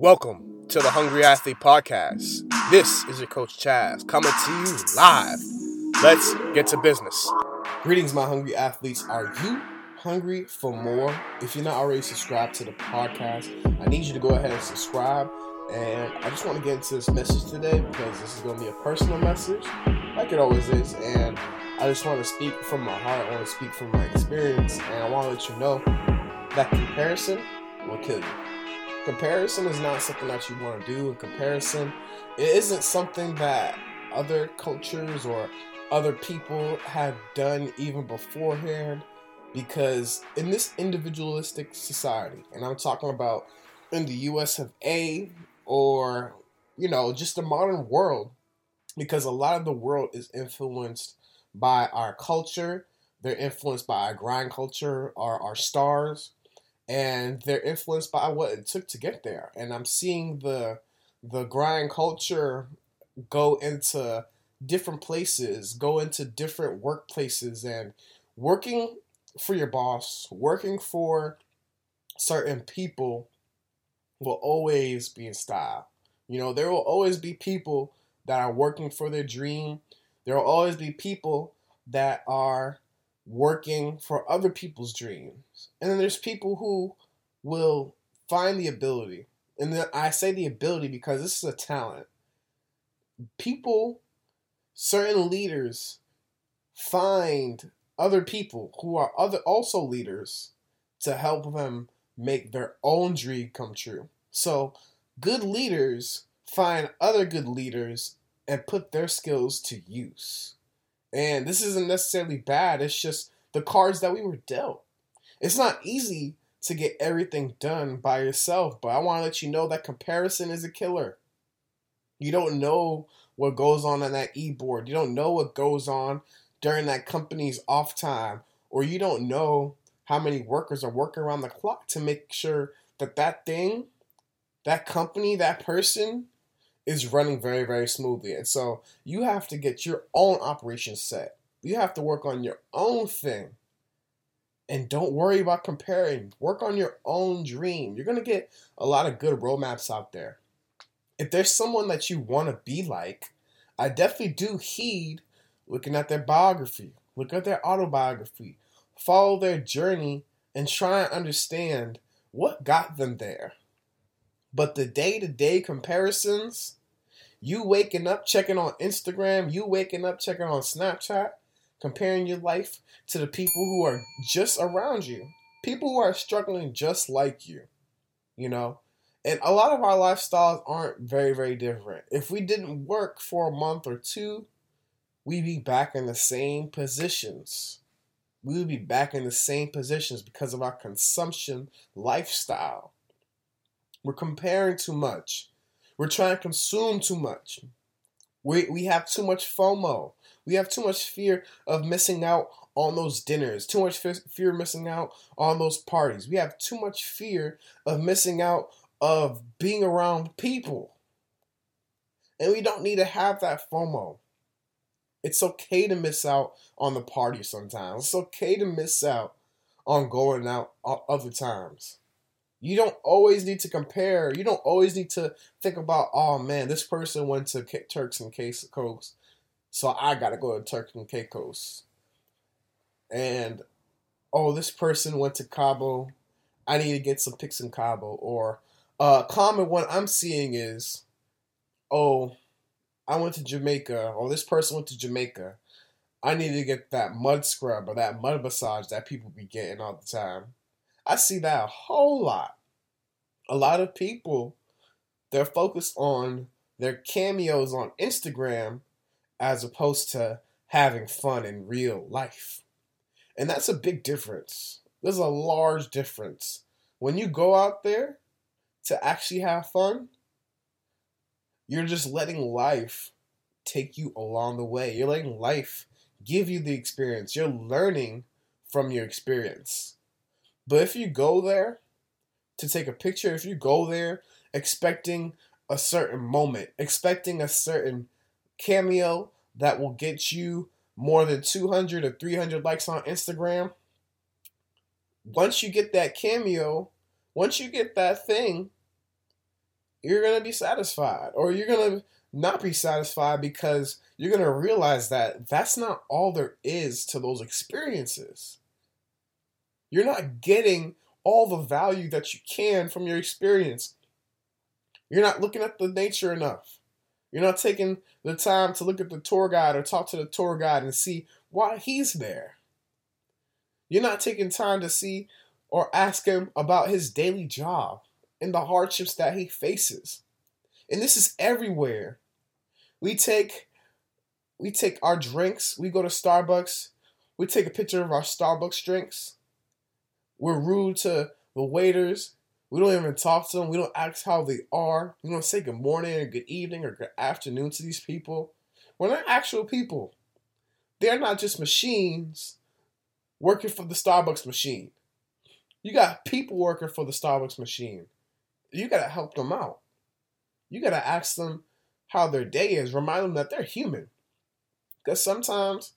Welcome to the Hungry Athlete Podcast. This is your coach Chaz coming to you live. Let's get to business. Greetings, my hungry athletes. Are you hungry for more? If you're not already subscribed to the podcast, I need you to go ahead and subscribe. And I just want to get into this message today because this is going to be a personal message, like it always is. And I just want to speak from my heart. I want to speak from my experience. And I want to let you know that comparison will kill you. Comparison is not something that you want to do. In comparison, it isn't something that other cultures or other people have done even beforehand. Because in this individualistic society, and I'm talking about in the US of A or, you know, just the modern world, because a lot of the world is influenced by our culture, they're influenced by our grind culture, our, our stars, and they're influenced by what it took to get there. And I'm seeing the the grind culture go into different places, go into different workplaces, and working for your boss, working for certain people will always be in style. You know, there will always be people that are working for their dream. There will always be people that are working for other people's dreams. And then there's people who will find the ability. And then I say the ability because this is a talent. People, certain leaders, find other people who are other also leaders to help them make their own dream come true. So good leaders find other good leaders and put their skills to use. And this isn't necessarily bad, it's just the cards that we were dealt. It's not easy to get everything done by yourself, but I want to let you know that comparison is a killer. You don't know what goes on on that e board, you don't know what goes on during that company's off time, or you don't know how many workers are working around the clock to make sure that that thing, that company, that person is running very, very smoothly. And so you have to get your own operation set. You have to work on your own thing. And don't worry about comparing. Work on your own dream. You're going to get a lot of good roadmaps out there. If there's someone that you want to be like, I definitely do heed looking at their biography, look at their autobiography, follow their journey, and try and understand what got them there. But the day to day comparisons, you waking up checking on Instagram, you waking up checking on Snapchat, comparing your life to the people who are just around you, people who are struggling just like you, you know. And a lot of our lifestyles aren't very, very different. If we didn't work for a month or two, we'd be back in the same positions. We would be back in the same positions because of our consumption lifestyle. We're comparing too much. We're trying to consume too much. We, we have too much FOMO. We have too much fear of missing out on those dinners, too much fear of missing out on those parties. We have too much fear of missing out of being around people. And we don't need to have that FOMO. It's okay to miss out on the party sometimes. It's okay to miss out on going out other times. You don't always need to compare. You don't always need to think about, oh man, this person went to Turks and Caicos, so I gotta go to Turks and Caicos. And oh, this person went to Cabo, I need to get some pics in Cabo. Or a uh, common one I'm seeing is, oh, I went to Jamaica, or this person went to Jamaica. I need to get that mud scrub or that mud massage that people be getting all the time. I see that a whole lot. A lot of people, they're focused on their cameos on Instagram as opposed to having fun in real life. And that's a big difference. There's a large difference. When you go out there to actually have fun, you're just letting life take you along the way. You're letting life give you the experience. You're learning from your experience. But if you go there to take a picture, if you go there expecting a certain moment, expecting a certain cameo that will get you more than 200 or 300 likes on Instagram, once you get that cameo, once you get that thing, you're going to be satisfied or you're going to not be satisfied because you're going to realize that that's not all there is to those experiences. You're not getting all the value that you can from your experience. You're not looking at the nature enough. You're not taking the time to look at the tour guide or talk to the tour guide and see why he's there. You're not taking time to see or ask him about his daily job and the hardships that he faces. And this is everywhere. We take we take our drinks, we go to Starbucks, we take a picture of our Starbucks drinks. We're rude to the waiters. We don't even talk to them. We don't ask how they are. We don't say good morning or good evening or good afternoon to these people. We're not actual people. They're not just machines working for the Starbucks machine. You got people working for the Starbucks machine. You got to help them out. You got to ask them how their day is. Remind them that they're human. Because sometimes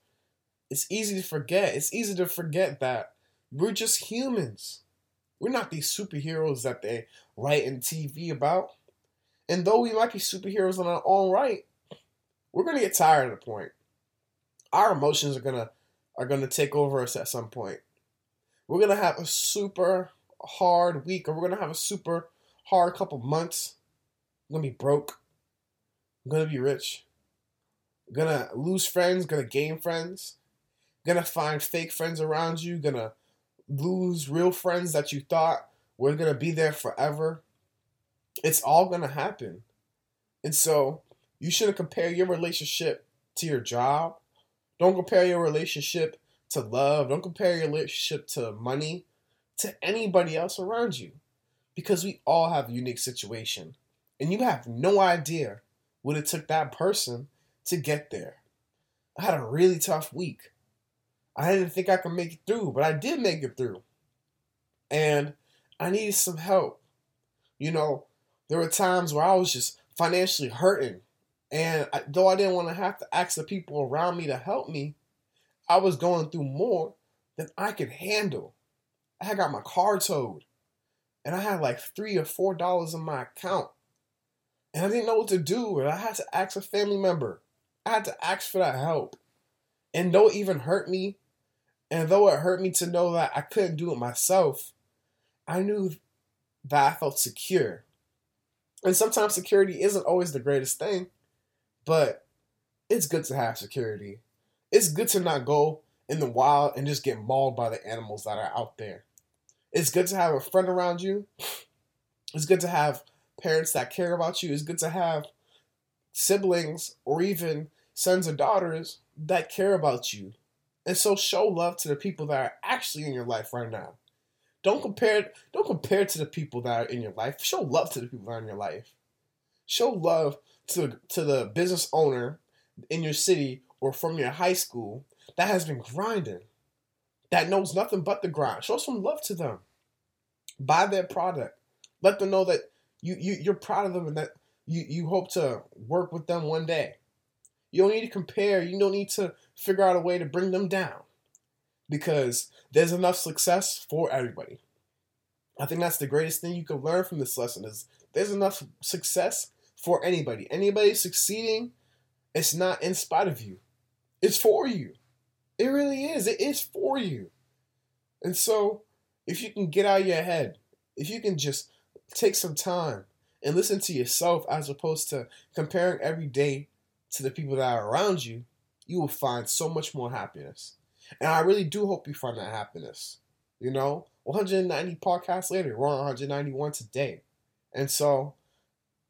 it's easy to forget. It's easy to forget that we're just humans. We're not these superheroes that they write in TV about. And though we might be superheroes in our own right, we're gonna get tired at a point. Our emotions are gonna are gonna take over us at some point. We're gonna have a super hard week, or we're gonna have a super hard couple months. Gonna be broke. Gonna be rich. Gonna lose friends, gonna gain friends. Gonna find fake friends around you, gonna lose real friends that you thought were gonna be there forever. It's all gonna happen. And so you shouldn't compare your relationship to your job. Don't compare your relationship to love. Don't compare your relationship to money, to anybody else around you. Because we all have a unique situation. And you have no idea what it took that person to get there. I had a really tough week. I didn't think I could make it through, but I did make it through. And I needed some help. You know, there were times where I was just financially hurting. And I, though I didn't want to have to ask the people around me to help me, I was going through more than I could handle. I had got my car towed. And I had like three or four dollars in my account. And I didn't know what to do. And I had to ask a family member. I had to ask for that help. And it even hurt me, and though it hurt me to know that I couldn't do it myself, I knew that I felt secure. And sometimes security isn't always the greatest thing, but it's good to have security. It's good to not go in the wild and just get mauled by the animals that are out there. It's good to have a friend around you. It's good to have parents that care about you. It's good to have siblings or even sons or daughters that care about you. And so show love to the people that are actually in your life right now. Don't compare don't compare to the people that are in your life. Show love to the people that are in your life. Show love to to the business owner in your city or from your high school that has been grinding. That knows nothing but the grind. Show some love to them. Buy their product. Let them know that you, you you're proud of them and that you, you hope to work with them one day. You don't need to compare. You don't need to figure out a way to bring them down because there's enough success for everybody. I think that's the greatest thing you can learn from this lesson is there's enough success for anybody. Anybody succeeding, it's not in spite of you. It's for you. It really is. It is for you. And so, if you can get out of your head, if you can just take some time and listen to yourself as opposed to comparing every day to the people that are around you, you will find so much more happiness. And I really do hope you find that happiness. You know, 190 podcasts later, we're on 191 today. And so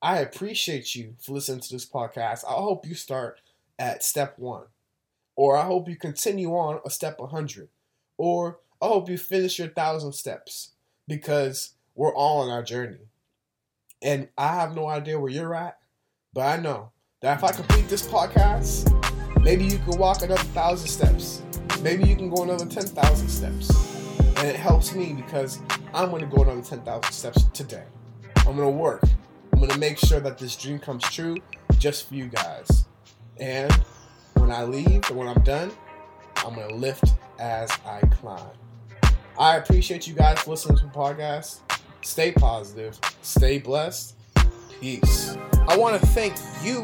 I appreciate you for listening to this podcast. I hope you start at step one, or I hope you continue on a step 100, or I hope you finish your thousand steps because we're all on our journey. And I have no idea where you're at, but I know that if I complete this podcast, maybe you can walk another thousand steps. Maybe you can go another 10,000 steps. And it helps me because I'm going to go another 10,000 steps today. I'm going to work. I'm going to make sure that this dream comes true just for you guys. And when I leave and when I'm done, I'm going to lift as I climb. I appreciate you guys listening to the podcast. Stay positive, stay blessed, Peace. I want to thank you